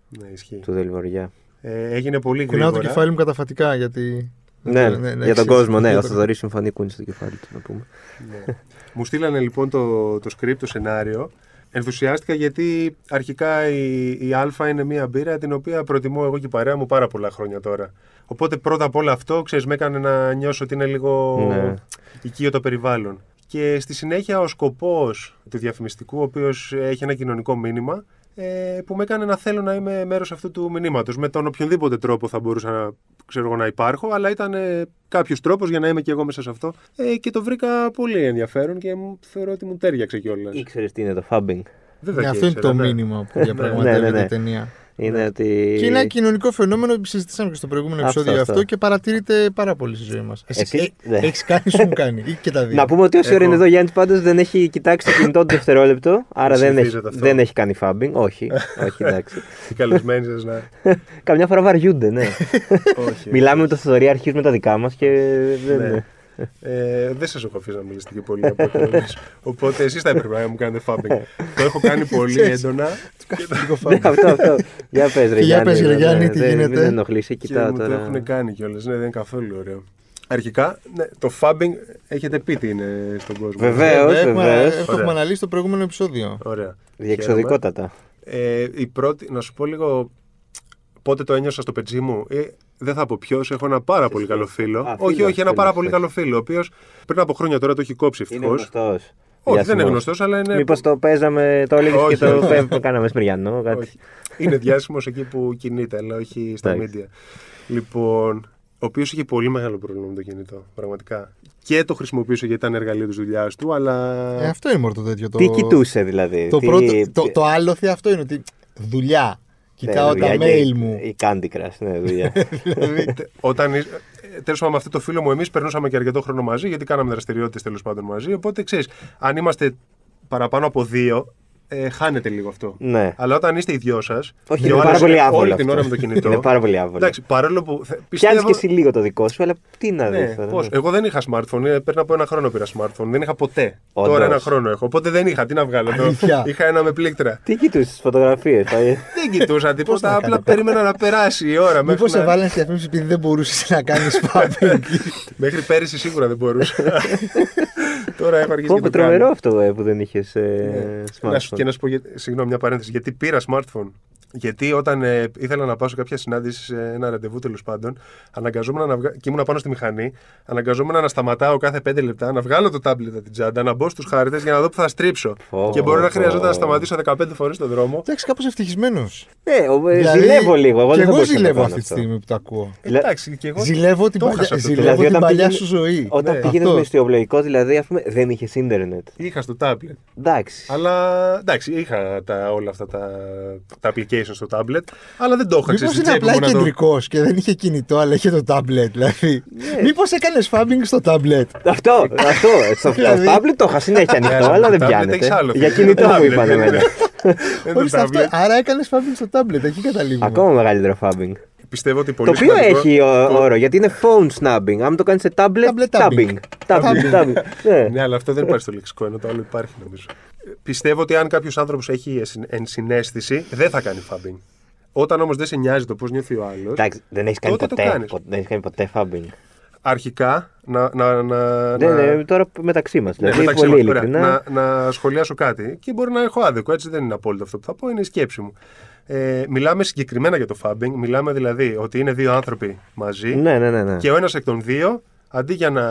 Ναι, ισχύει. του Δεληβοριά. Ε, έγινε πολύ Κουνάω γρήγορα. το κεφάλι μου καταφατικά γιατί. Ναι, ναι, για τον εξής. κόσμο, ναι. Για Ο το- Θοδωρής συμφωνεί κούνης στο κεφάλι του, να πούμε. Ναι. Μου στείλανε λοιπόν το, το script, το σενάριο. Ενθουσιάστηκα γιατί αρχικά η, η Α είναι μια μπύρα την οποία προτιμώ εγώ και η παρέα μου πάρα πολλά χρόνια τώρα. Οπότε πρώτα απ' όλα αυτό, ξέρεις, με έκανε να νιώσω ότι είναι λίγο Ναι. οικείο το περιβάλλον. Και στη συνέχεια ο σκοπός του διαφημιστικού, ο οποίος έχει ένα κοινωνικό μήνυμα, ε, που με έκανε να θέλω να είμαι μέρος αυτού του μηνύματος. Με τον οποιονδήποτε τρόπο θα μπορούσα να, ξέρω εγώ, να υπάρχω, αλλά ήταν ε, κάποιος τρόπος για να είμαι και εγώ μέσα σε αυτό. Ε, και το βρήκα πολύ ενδιαφέρον και μου, θεωρώ ότι μου τέριαξε κιόλας. Ήξερες τι είναι το fabbing. Βέβαια Ναι, και αυτό είναι ήξερα, το ναι. μήνυμα που διαπραγματεύεται Ναι, ναι, ναι. η ταινία. Είναι ότι. Και είναι ένα κοινωνικό φαινόμενο που συζητήσαμε και στο προηγούμενο Αυτό, επεισόδιο αυτό. αυτό και παρατηρείται πάρα πολύ στη ζωή μας. Εσύ, ναι. Έχεις κάνει, σου μου κάνει. Ή και τα δύο. Να πούμε ότι όση ώρα Έχω- είναι εδώ ο Γιάννης πάντως δεν έχει κοιτάξει το κινητό του δευτερόλεπτο. Άρα δεν έχει, Συνηθίζεται αυτό. δεν έχει κάνει fabbing. Όχι, όχι εντάξει. Οι καλεσμένοι σας να. Καμιά φορά βαριούνται, ναι. Όχι. Μιλάμε με το Θοδωρή, αρχίζουμε τα δικά μας και δεν. Ναι. Ε, δεν σας έχω αφήσει να μιλήσετε και πολύ από εκπομπές. Οπότε εσείς θα έπρεπε να μου κάνετε fabbing. το έχω κάνει πολύ έντονα Λίγο Ναι, φάμπο. αυτό, αυτό. Για πες ρε Και για πες, ρε, ναι, Γιάννη, ναι, τι δεν- γίνεται. Μην ενοχλείς, και κοιτάω μου το τώρα. έχουν κάνει κιόλας. Ναι, δεν είναι καθόλου ωραίο. Αρχικά, ναι, το fabbing έχετε πει τι είναι στον κόσμο. Βεβαίως. Ε, έχουμε- βεβαίως. Έχουμε Ωραία. αναλύσει το προηγούμενο επεισόδιο. Ωραία. Διεξοδικότατα. Ε, η πρώτη, να σου πω λίγο πότε το ένιωσα στο πετσί μου. Ε, δεν θα πω ποιος, έχω ένα πάρα πολύ καλό φίλο. Α, όχι, φίλος, όχι, ένα φίλος, πάρα πολύ εντάξει. καλό φίλο, ο οποίος πριν από χρόνια τώρα το έχει κόψει Είναι ευτυχώς. γνωστός. Όχι, δεν είναι γνωστός, αλλά είναι. Μήπως το παίζαμε, το έλεγε και Όχι, το όχι. πέ- κάναμε Σπυριανό. Κάτι. Όχι. Είναι διάσημος εκεί που κινείται, αλλά όχι στα Εντάξει. media. Λοιπόν, ο οποίος είχε πολύ μεγάλο πρόβλημα με το κινητό. Πραγματικά. Και το χρησιμοποιούσε γιατί ήταν εργαλείο της δουλειάς του, αλλά. Ε, αυτό είναι μόνο το τέτοιο. Το, Τι κοιτούσε δηλαδή. Το, τι- πρώτο, τι- το, το άλοθη αυτό είναι ότι δουλειά. Ναι, Κοιτάω δουλειά τα και mail μου. Η Candy Crush, ναι, δουλειά. δηλαδή, Τε- Όταν. Τέλος πάντων, με αυτό το φίλο μου, εμείς περνούσαμε και αρκετό χρόνο μαζί, γιατί κάναμε δραστηριότητες τέλος πάντων μαζί. Οπότε ξέρεις, αν είμαστε παραπάνω από δύο, ε, χάνεται λίγο αυτό. ναι. Αλλά όταν είστε οι δυο σας. Όχι, είναι πάρα πολύ άβολο. Όλη την αυτό. ώρα με το κινητό. Είναι πάρα πολύ άβολο. Εντάξει, παρόλο που. θε- Πιάνεις Πιστεύω, και εσύ λίγο το δικό σου, αλλά τι να δεις Ναι, τώρα. πώς. ναι. Εγώ δεν είχα smartphone. ε, Πριν από ένα χρόνο πήρα smartphone. Δεν είχα ποτέ. Όντως. Τώρα ένα χρόνο έχω. Οπότε δεν είχα. Τι να βγάλω. Το- Αλήθεια. είχα ένα με πλήκτρα. Τι κοιτούσες τις φωτογραφίες. δεν κοιτούσα τίποτα. να Απλά κάνει περίμενα να περάσει η ώρα. Μήπως μέχρι σε να- βάλανε στη διαφήμιση επειδή δεν μπορούσες να κάνεις spamming. Μέχρι πέρυσι σίγουρα δεν μπορούσα. Τώρα έχω αρχίσει Πω, και πω, το κάνω. τρομερό αυτό ε, που δεν είχες ε, Ναι. Να σου, smartphone. και να σου πω, για- συγγνώμη, μια παρένθεση. Γιατί πήρα smartphone; Γιατί όταν ε, ήθελα να πάω σε κάποια συνάντηση, σε ένα ραντεβού τέλος πάντων, αναγκαζόμουν να βγα... και ήμουν πάνω στη μηχανή, αναγκαζόμουν να σταματάω κάθε 5 λεπτά, να βγάλω το τάμπλετ από την τσάντα, να μπω στους χάρτε για να δω που θα στρίψω. Πω, και μπορεί να πω. χρειαζόταν να σταματήσω 15 φορές τον δρόμο. Εντάξει, κάπως ευτυχισμένος. Ναι, ο- ε, ζηλεύω λίγο. Εγώ και δεν θα εγώ μπορούσα να ζηλεύω κάνω αυτή τη αυτό. στιγμή που το ακούω. Λε- Εντάξει, και εγώ. Ζηλεύω την το παλιά, έχασα αυτό. ζηλεύω Δηλαδή, την όταν παλιά πήγαινε- σου ζωή. Όταν Ναι. πήγαινε Αυτό. με ιστιοπλοϊκό, δηλαδή, ας πούμε, δεν είχε ίντερνετ. Είχα στο tablet. Εντάξει. Αλλά εντάξει, είχα τα, όλα αυτά τα, τα applications στο tablet, αλλά δεν το είχα Μήπως ξέρεις, στην είναι τσέπη απλά μου να το- κεντρικός και δεν είχε κινητό, αλλά είχε το tablet. Δηλαδή. Μήπως έκανε φάμπινγκ στο tablet. Αυτό, αυτό. Στο Δηλαδή- tablet το είχα συνέχεια Ναι, ανοιχτό, αλλά αλλά το δεν tablet πιάνεται. έχεις άλλο Για φίλε. κινητό μου Tablet, είπαν δεν εμένα. είναι. Δεν το Ορίστε αυτό. tablet. Άρα έκανες φάμπινγκ στο tablet. Εκεί καταλήγουμε. Ακόμα μεγαλύτερο fabbing. Πιστεύω ότι πολύ Το οποίο σημαντικό- έχει ο- το- όρο, γιατί είναι phone snubbing. Αν το κάνεις σε tablet, Tablet tabbing. tabbing. Tabbing, tabbing. Ναι. Ναι, αλλά αυτό δεν υπάρχει στο λεξικό, ενώ το άλλο υπάρχει νομίζω. Πιστεύω ότι αν κάποιος άνθρωπος έχει εσυ- ενσυναίσθηση, δεν θα κάνει fabbing. Όταν όμως δεν σε νοιάζει το πώς νιώθει ο άλλος, Εντάξει, δεν έχεις κάνει Τότε το ποτέ. κάνεις. ποτέ- Δεν έχεις κάνει ποτέ fabbing. αρχικά να. να, να, Ναι, να- ναι, τώρα μεταξύ μας. ναι, Δηλαδή, μεταξύ πολύ μας, ωραία, ειλικρινά. να, να σχολιάσω κάτι και μπορεί να έχω άδικο, έτσι δεν είναι απόλυτο αυτό που θα πω, είναι η σκέψη μου. Ε, μιλάμε συγκεκριμένα για το fabbing, μιλάμε δηλαδή ότι είναι δύο άνθρωποι μαζί Ναι, ναι, ναι. ναι. και ο ένας εκ των δύο, αντί για να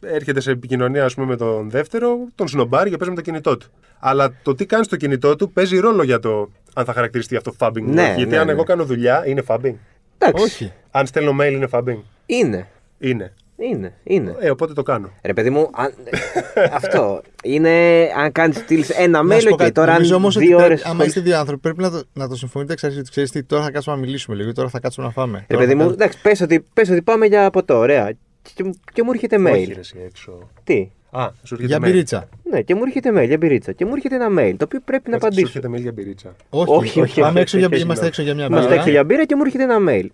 έρχεται σε επικοινωνία ας πούμε, με τον δεύτερο, τον σνομπάρει και παίζει με το κινητό του. Αλλά το τι κάνει στο κινητό του παίζει ρόλο για το αν θα χαρακτηριστεί αυτό phubbing. ή Ναι, όχι. Γιατί ναι, αν ναι. εγώ κάνω δουλειά, είναι phubbing. Εντάξει. Όχι. Αν στέλνω mail, είναι phubbing. Είναι. Είναι. Είναι. Είναι. Ε, οπότε το κάνω. Ρε παιδί μου, αν... αυτό είναι αν κάνεις στείλει ένα Να σου mail, πω οκ, κάτι, τώρα νομίζω αν όμως ότι δύο πρέπει- ώρες. άμα είστε δύο άνθρωποι, πρέπει να το, να το συμφωνείτε εξ αρχή. Ξέρεις τι, τώρα θα κάτσουμε να μιλήσουμε λίγο, τώρα θα κάτσουμε να φάμε. Ρε Τώρα παιδί θα μου, κάνουμε- εντάξει, πες ότι, πες ότι πάμε για ποτό, ωραία. Και, και μου έρχεται Όχι, mail. ρε, εσύ, έξω. Τι; Α, σου έρχεται Για mail. μπυρίτσα. Ναι, και μου έρχεται mail για μπυρίτσα. Και μου έρχεται ένα mail το οποίο πρέπει να Σου απαντήσω. έρχεται mail για μπυρίτσα. Όχι, Όχι, όχι, όχι, Πάμε όχι, έξω για, όχι, είμαστε όχι. έξω για μια Είμαστε μπύρα. έξω για μπύρα και μου έρχεται ένα mail.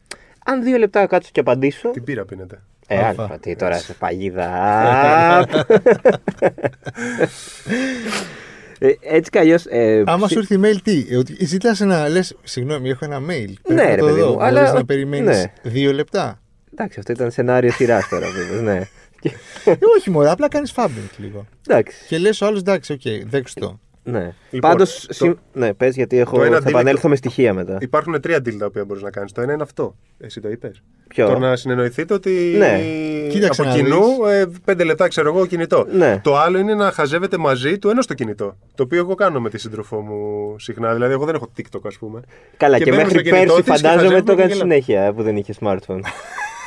Αν δύο λεπτά κάτσω και απαντήσω. Τι πήρα πίνετε. Ε, Αλφα. αλφα, τι τώρα σε παγίδα. ε, έτσι κι αλλιώς. Ε, Άμα ψη- σου έρθει email, τι, ε, ότι ζητάς ένα, λες, συγγνώμη, έχω ένα mail. Πρέπει Ναι, να ρε το παιδί δω. μου, Μπορείς αλλά- να περιμένεις ναι. δύο λεπτά. Εντάξει, αυτό ήταν σενάριο σειράς τώρα, βέβαια. Ναι. Και- Ε, όχι, μόνο, απλά κάνεις phubbing λίγο. Εντάξει. Και λες ο άλλος, εντάξει, οκ, δέξτε το. Ναι. Λοιπόν, Πάντως. το- Ναι, πες γιατί έχω, το ένα θα deal- επανέλθω με στοιχεία μετά. Υπάρχουν τρία deal τα οποία μπορείς να κάνεις. Το ένα είναι αυτό. Εσύ το είπες. Ποιο; Το να συνεννοηθείτε ότι Ναι. Κοίταξε από να κοινού ε, πέντε λεπτά ξέρω εγώ κινητό. Ναι. Το άλλο είναι να χαζεύετε μαζί του ένα στο κινητό. Το οποίο εγώ κάνω με τη σύντροφό μου συχνά. Δηλαδή, εγώ δεν έχω TikTok, ας πούμε. Καλά, και, και μπαίνουμε μέχρι στο κινητό πέρσι της και φαντάζομαι χαζεύουμε το και έκανε γελάμε. συνέχεια ε, που δεν είχε smartphone.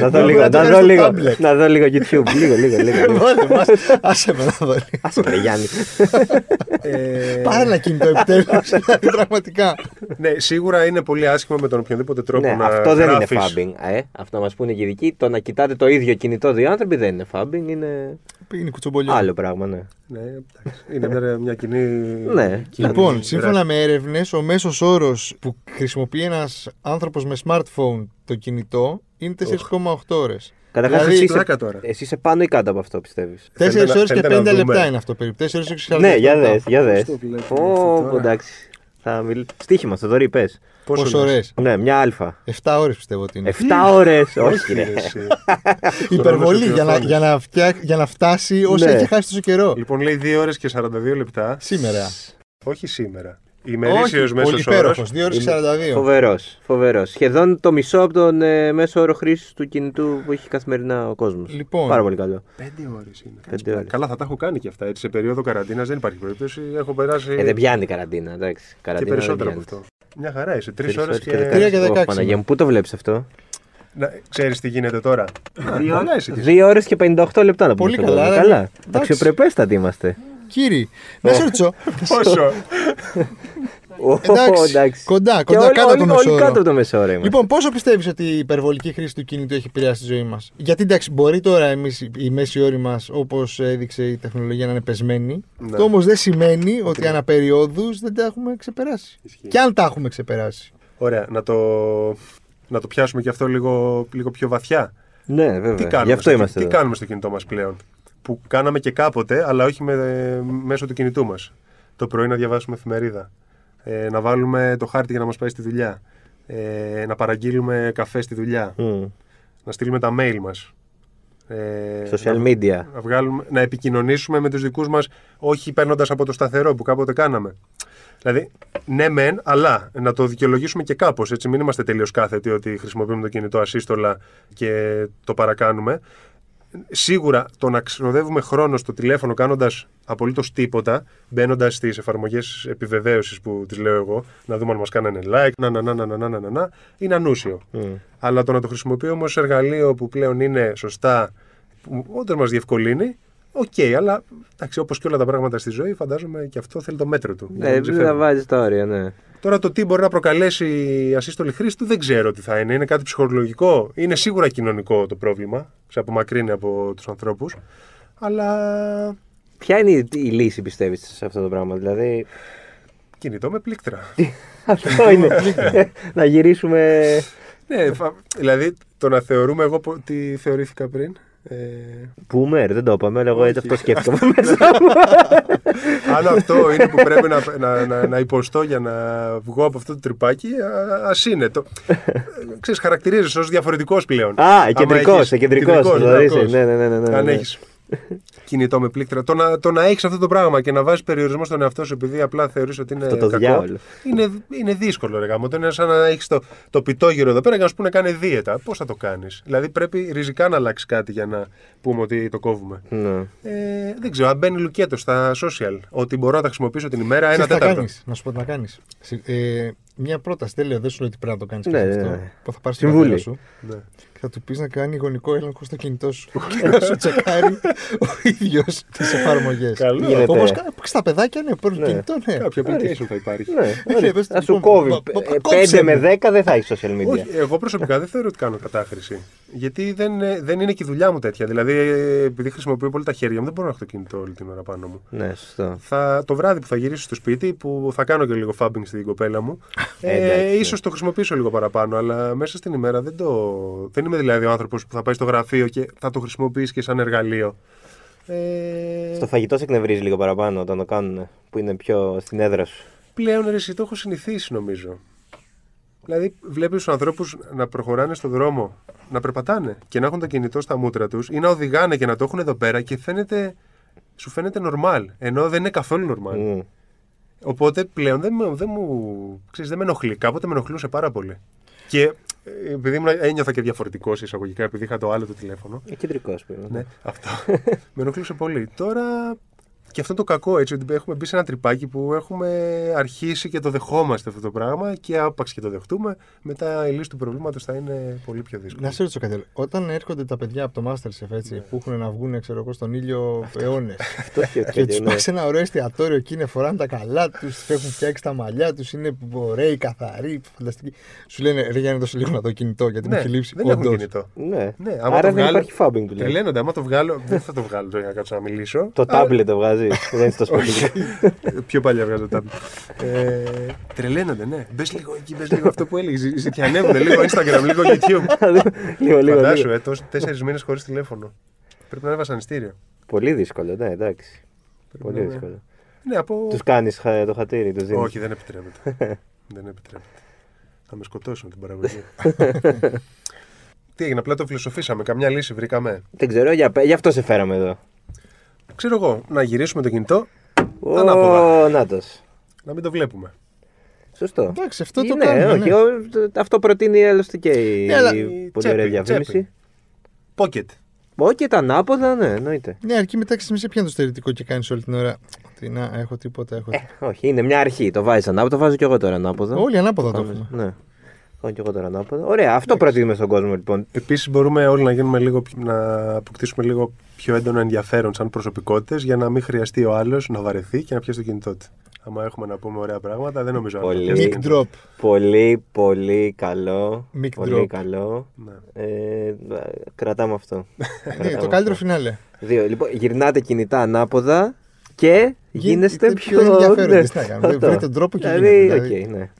να δω Μπορεί λίγο, να το να κάνεις δω στο λίγο, tablet. να δω λίγο YouTube. Λίγο, λίγο, λίγο. λίγο. Βάλε μας, άσε με να δω. λίγο. Άσε με, ρε Γιάννη. ε, Πάρε ένα κινητό επιτέλους. Δηλαδή, πραγματικά. ναι, σίγουρα είναι πολύ άσχημο με τον οποιοδήποτε τρόπο Ναι, να αυτό δεν είναι γράφεις. fabbing. Ε, αυτό να μας πούνε και οι ειδικοί. Το να κοιτάτε το ίδιο κινητό δύο άνθρωποι δεν είναι fabbing, είναι Είναι κουτσομπολιό. άλλο πράγμα, ναι. Ναι, εντάξει. είναι μια, μια κοινή. Ναι. κοινή Λοιπόν, δράση. σύμφωνα με έρευνες, ο μέσος όρος που χρησιμοποιεί ένας άνθρωπος με smartphone το κινητό είναι 4,8 ώρες. Καταρχάς, Δηλαδή, εσύ, είσαι, πλάκα τώρα. εσύ είσαι πάνω ή κάτω από αυτό, πιστεύεις; 4 Θέλετε να- ώρε και θέλετε να 50 δούμε. λεπτά είναι αυτό περίπου. 4 ώρες και 40 Ναι, για λεπτά. δες, για δες. Πώς το βλέπουμε αυτό τώρα; εντάξει. Θα μιλ... Στίχημα, Θοδωρή, πες. Πόσο Πόσο λες; ώρες; Ναι, μια αλφα. 7 ώρες πιστεύω ότι είναι. 7 ώρες. Όχι, Όχι, ρε. ρε, εσύ. Υπερβολή Χρονόμετρο για να, οθόνης. για, να φτιά, για να φτάσει όσο Ναι. έχει χάσει τόσο καιρό. Λοιπόν, λέει 2 ώρες και 42 λεπτά. Σήμερα. Όχι σήμερα. Ημερήσιος μέσος όρο. υπέροχος. 2 ώρες και 42. Φοβερός. Φοβερός. Σχεδόν το μισό από τον ε, μέσο όρο χρήσης του κινητού που έχει καθημερινά ο κόσμος. Λοιπόν. Πάρα πολύ καλό. 5 ώρες είναι. Πέντε ώρες. Καλά, θα τα έχω κάνει και αυτά. Έτσι, σε περίοδο καραντίνας δεν υπάρχει περίπτωση. Έχω περάσει Ε, δεν πιάνει η καραντίνα, εντάξει. και Καραντίνα δεν περισσότερο από πιάνει. αυτό. Μια χαρά είσαι. Τρεις Τρεις ώρες ώρες και. δεκαέξι. Τρία και Ω, δεκαέξι. Παναγία μου, πού το βλέπεις αυτό; Ξέρεις τι γίνεται τώρα. Καλά, είσαι και εσύ. 2 ώρες και 58 λεπτά να πούμε. Πολύ στον καλά, κόσμο. ρε. Καλά. Εντάξει. Αξιοπρεπέστατοι είμαστε. Κύριοι, να σε ρωτήσω. Πόσο; Ω, Εντάξει, κοντά, Και κοντά, όλοι- κάτω από το όλοι- μέσο Όλοι όρο. κάτω από το μέσο όρο είμαστε. Λοιπόν, πόσο πιστεύεις ότι η υπερβολική χρήση του κινητού έχει επηρεάσει τη ζωή μας; Γιατί εντάξει, μπορεί τώρα εμείς, οι μέση όροι μας, όπως έδειξε η τεχνολογία, να είναι πεσμένοι. Ναι. Αυτό όμως δεν σημαίνει ότι ανά περιόδους δεν τα έχουμε ξεπεράσει. Ισχύει. Και αν τα έχουμε ξεπεράσει. Ωραία, να το, να το πιάσουμε και αυτό λίγο, λίγο πιο βαθιά. Ναι, Τι βέβαια. κάνουμε, Γι' αυτό στο, είμαστε τι εδώ. κάνουμε στο κινητό μας πλέον; Που κάναμε και κάποτε, αλλά όχι με, μέσω του κινητού μας. Το πρωί να διαβάσουμε εφημερίδα. Ε, να βάλουμε το χάρτη για να μας πάει στη δουλειά. Ε, να παραγγείλουμε καφέ στη δουλειά. Μμ. Να στείλουμε τα mail μας. Ε, Social να- media. Να, βγάλουμε, να επικοινωνήσουμε με τους δικούς μας, όχι παίρνοντας από το σταθερό που κάποτε κάναμε. Δηλαδή, ναι, μεν, αλλά να το δικαιολογήσουμε και κάπως. Έτσι, μην είμαστε τελείως κάθετοι ότι χρησιμοποιούμε το κινητό ασύστολα και το παρακάνουμε σίγουρα το να ξοδεύουμε χρόνο στο τηλέφωνο κάνοντας απολύτως τίποτα, μπαίνοντας στις εφαρμογές επιβεβαίωσης που τις λέω εγώ, να δούμε αν μας κάνανε like, να να να να να να να, είναι ανούσιο. Mm. Αλλά το να το χρησιμοποιούμε όμως εργαλείο που πλέον είναι σωστά, όντως μας διευκολύνει, Οκ, okay, αλλά όπως και όλα τα πράγματα στη ζωή, φαντάζομαι και αυτό θέλει το μέτρο του. Ναι, δεν θα βάζεις όρια, ναι. Τώρα το τι μπορεί να προκαλέσει η ασύστολη χρήση του δεν ξέρω τι θα είναι. Είναι κάτι ψυχολογικό. Είναι σίγουρα κοινωνικό το πρόβλημα. Σε απομακρύνει από τους ανθρώπους. Αλλά Ποια είναι η, η λύση, πιστεύεις, σε αυτό το πράγμα, Δηλαδή. κινητό με πλήκτρα. Αυτό είναι. να γυρίσουμε. ναι, φα- δηλαδή το να θεωρούμε εγώ που- τι θεωρήθηκα πριν. Ε, Boomer, δεν το είπαμε, αλλά εγώ έτσι Όχι. αυτό σκέφτομαι μέσα μου. αν αυτό είναι που πρέπει να, να, να, να υποστώ για να βγω από αυτό το τρυπάκι, α ας είναι. Το, ξέρεις, χαρακτηρίζεσαι ως διαφορετικός πλέον. Α, Άμα κεντρικός, έχεις- κεντρικός. κεντρικός, Ναι, ναι, ναι, ναι, ναι, αν ναι. Έχει κινητό με πλήκτρα. Το να, το να έχεις αυτό το πράγμα και να βάζεις περιορισμό στον εαυτό σου επειδή απλά θεωρείς ότι είναι Αυτό το κακό. διάολο. Είναι, είναι δύσκολο, ρε γάμο. Το είναι σαν να έχεις το, το πιτόγυρο εδώ πέρα και να σου πούνε κάνε δίαιτα. Πώς θα το κάνεις; Δηλαδή πρέπει ριζικά να αλλάξεις κάτι για να πούμε ότι το κόβουμε. Ναι. Ε, δεν ξέρω, αν μπαίνει λουκέτο στα social, ότι μπορώ να τα χρησιμοποιήσω την ημέρα ένα Ξέρεις τι θα τέταρτο. κάνεις, να σου πω τι να κάνεις. Ε, μια πρόταση, δεν λέω, δεν σου λέω ότι πρέπει να το κάνεις Ναι, αυτό. ναι, ναι. Που θα πάρεις την Συμβούλη. πατέρα σου Ναι. και θα του πεις να κάνει γονικό έλεγχο στο κινητό σου. και να σου τσεκάρει ο ίδιος τις εφαρμογές. Καλό. Γίνεται. Όπως στα παιδάκια, ναι, παίρνουν Ναι. κινητό, ναι. Κάποιο application θα υπάρχει. Ναι, Ε, ωραία. πες, Θα σου λοιπόν, κόβει. μα- μα- Ε, κόψε 5 με με. 10 δεν θα έχει social media. Όχι, εγώ προσωπικά δεν θεωρώ ότι κάνω κατάχρηση. Γιατί δεν, ε, δεν είναι και η δουλειά μου τέτοια. Δηλαδή, ε, επειδή χρησιμοποιώ πολύ τα χέρια μου, δεν μπορώ να έχω το κινητό όλη την ώρα πάνω μου. Ναι, σωστό. Θα, το βράδυ που θα γυρίσω στο σπίτι, που θα κάνω και λίγο φάμπινγκ στην κοπέλα μου, Ε, ε, εντάξει, ναι. ίσως το χρησιμοποιήσω λίγο παραπάνω. Αλλά μέσα στην ημέρα δεν το. Δεν είμαι δηλαδή ο άνθρωπος που θα πάει στο γραφείο και θα το χρησιμοποιήσει και σαν εργαλείο. Ε, Στο φαγητό σε εκνευρίζει λίγο παραπάνω όταν το κάνουν, που είναι πιο στην έδρα σου. Πλέον ρε, εσύ το έχω συνηθίσει νομίζω. Δηλαδή, βλέπεις τους ανθρώπους να προχωράνε στον δρόμο, να περπατάνε και να έχουν το κινητό στα μούτρα τους ή να οδηγάνε και να το έχουν εδώ πέρα και φαίνεται, σου φαίνεται normal. Ενώ δεν είναι καθόλου normal. Μμ. Οπότε πλέον δεν, με- δεν μου. Ξέρεις, δεν με ενοχλεί. Κάποτε με ενοχλούσε πάρα πολύ. Και ε, επειδή ήμουν, ένιωθα και διαφορετικός εισαγωγικά, επειδή είχα το άλλο το τηλέφωνο. Ε, Κεντρικός, πούμε. Ναι, αυτό. με ενοχλούσε πολύ. Τώρα και αυτό το κακό έτσι, ότι έχουμε μπει σε ένα τρυπάκι που έχουμε αρχίσει και το δεχόμαστε αυτό το πράγμα και άπαξ και το δεχτούμε, μετά η λύση του προβλήματος θα είναι πολύ πιο δύσκολη. Να σε ρωτήσω κάτι άλλο. Όταν έρχονται τα παιδιά από το Masterchef έτσι, Ναι. που έχουν να βγουν ξέρω, εγώ, στον ήλιο αιώνες. Αυτό και και τους ναι. πάει σε ένα ωραίο εστιατόριο εκεί, είναι φοράνε τα καλά τους, έχουν φτιάξει τα μαλλιά τους, είναι ωραίοι, καθαροί, φανταστικοί. Σου λένε ρε Γιάννη, δώσε λίγο να δω κινητό γιατί μου ναι, έχει λείψει. δεν έχουν Όντως. κινητό. Ναι. Ναι, άμα Άρα το δεν βγάλω- υπάρχει φάμπινγκ του λέει. Τρελαίνονται, άμα το βγάλω. δεν θα το βγάλω τώρα για να κάτσω να μιλήσω. Το Άρα- τάμπλετ το βγάζεις. Δεν είναι στο σπίτι. Πιο παλιά βγάζω τα ε, Τρελαίνονται, ναι. Μπες λίγο εκεί, μπες λίγο αυτό που έλεγες. Ζητιανεύουν λίγο Instagram, λίγο YouTube. λίγο, λίγο, Φαντάσου, λίγο. ε, τόσο τέσσερις μήνες χωρίς τηλέφωνο. Πρέπει να είναι βασανιστήριο. Πολύ δύσκολο, ναι, εντάξει. Πρέπει Πολύ να είναι- δύσκολο. Ναι, από. Τους κάνεις το χατήρι, τους δίνεις. Όχι, δεν επιτρέπεται. δεν επιτρέπεται. Θα με σκοτώσουν την παραγωγή. Τι έγινε, απλά το φιλοσοφήσαμε. Καμιά λύση βρήκαμε. Δεν ξέρω, για, γι' αυτό σε φέραμε εδώ. Ξέρω εγώ, να γυρίσουμε το κινητό, Ανάποδα. Ο Νάτος. να μην το βλέπουμε. Σωστό. Εντάξει, αυτό το Είναι, κάνουμε. όχι, ναι. ο- το- αυτό προτείνει άλλωστε και η, Ναι, αλλά- η η πολύ ωραία τσέπη, διαφήμιση. τσέπη. Pocket. Όχι και τα ανάποδα, ναι, εννοείται. Ναι, αρκεί μετά και σε πιάνει το στερετικό και κάνεις όλη την ώρα. Τι να, έχω τίποτα, έχω Ε, τίποτα. όχι, είναι μια αρχή. Το βάζεις ανάποδα, το βάζω και εγώ τώρα ανάποδα. Όλοι ανάποδα το Πάμε- έχουμε. Ναι. Έχω και εγώ τώρα ανάποδα. Ωραία, αυτό προτείνουμε στον κόσμο λοιπόν. Επίσης, μπορούμε όλοι να, γίνουμε λίγο, πιο- να αποκτήσουμε λίγο πιο έντονο ενδιαφέρον σαν προσωπικότητες για να μην χρειαστεί ο άλλος να βαρεθεί και να πιάσει το κινητό του. Άμα έχουμε να πούμε ωραία πράγματα, δεν νομίζω Πολύ. να πιάσει το Mic κινητό. drop. Πολύ, πολύ καλό. Mic πολύ drop. καλό. Ναι. Ε, κρατάμε αυτό. Ναι, Κρατάμε το καλύτερο αυτό. φινάλε. Δύο. Λοιπόν, γυρνάτε κινητά ανάποδα και γίνεστε Γίνετε πιο, πιο ενδιαφέροντες. ναι, Τι να κάνουμε, αυτό. βρείτε τον τρόπο και δηλαδή, γίνετε, οκ, δηλαδή. ναι.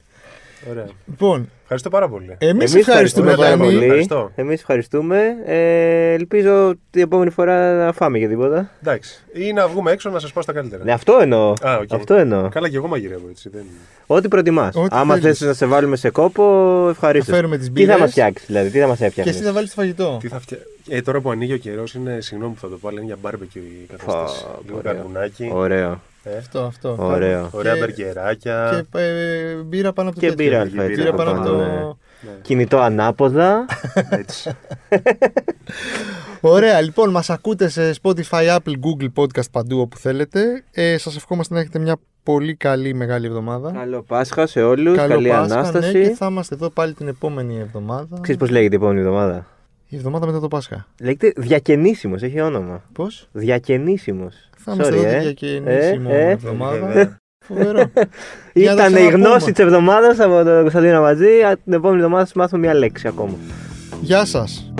Ωραία. Λοιπόν, Ευχαριστώ πάρα πολύ. εμείς Εμείς ευχαριστούμε, πάρα Δάνη. πολύ. Ευχαριστώ. Εμείς ευχαριστούμε. Ε, ελπίζω την επόμενη φορά να φάμε για τίποτα. Εντάξει. Ή να βγούμε έξω να σας πω στα καλύτερα. Ναι, αυτό εννοώ. Α, οκ. Αυτό εννοώ. Καλά, και εγώ μαγειρεύω έτσι. Δεν... Ό,τι προτιμάς. Ό,τι Άμα θέλεις. θες να σε βάλουμε σε κόπο, ευχαρίστως. Θα φέρουμε τις Τι θα μπύρες. μας φτιάξεις, δηλαδή, τι θα μας και έφτιαχνε. εσύ θα βάλεις το φαγητό. Τι θα φτια... Ε, τώρα που ανοίγει ο καιρός, είναι συγγνώμη που θα το πω, αλλά είναι για barbecue η κατάσταση. Φα, Λίγο ωραίο. καρβουνάκι. Ωραίο. Ε, Αυτό, αυτό. Ωραίο. Ωραία Και- μπεργκεράκια. Και ε, μπύρα πάνω από το Και τέτοιο. μπύρα, αλφα, έτσι, Μπύρα από πάνω από πάνω, το. ναι. Ναι, Κινητό ανάποδα. έτσι. Ωραία, λοιπόν, μας ακούτε σε Spotify, Apple, Google Podcast παντού όπου θέλετε. Ε, σας ευχόμαστε να έχετε μια πολύ καλή μεγάλη εβδομάδα. Καλό Πάσχα σε όλους. Καλό Καλή Πάσχα, ανάσταση. Ναι, και θα είμαστε εδώ πάλι την επόμενη εβδομάδα. Ξέρεις πώς λέγεται η επόμενη εβδομάδα; Η εβδομάδα μετά το Πάσχα. Λέγεται Διακαινήσιμος, έχει όνομα. Πώς; Διακαινήσιμος. Θα είμαστε Sorry, εδώ ε. τη διακαινήσιμο Ε, ε. εβδομάδα. Βέβαια. Φοβερό. Για να τα Ήταν η ξαναπούμε. γνώση της εβδομάδας από τον Κωνσταντίνο Μαζί. Την επόμενη εβδομάδα θα μάθουμε μια λέξη ακόμα. Γεια σας.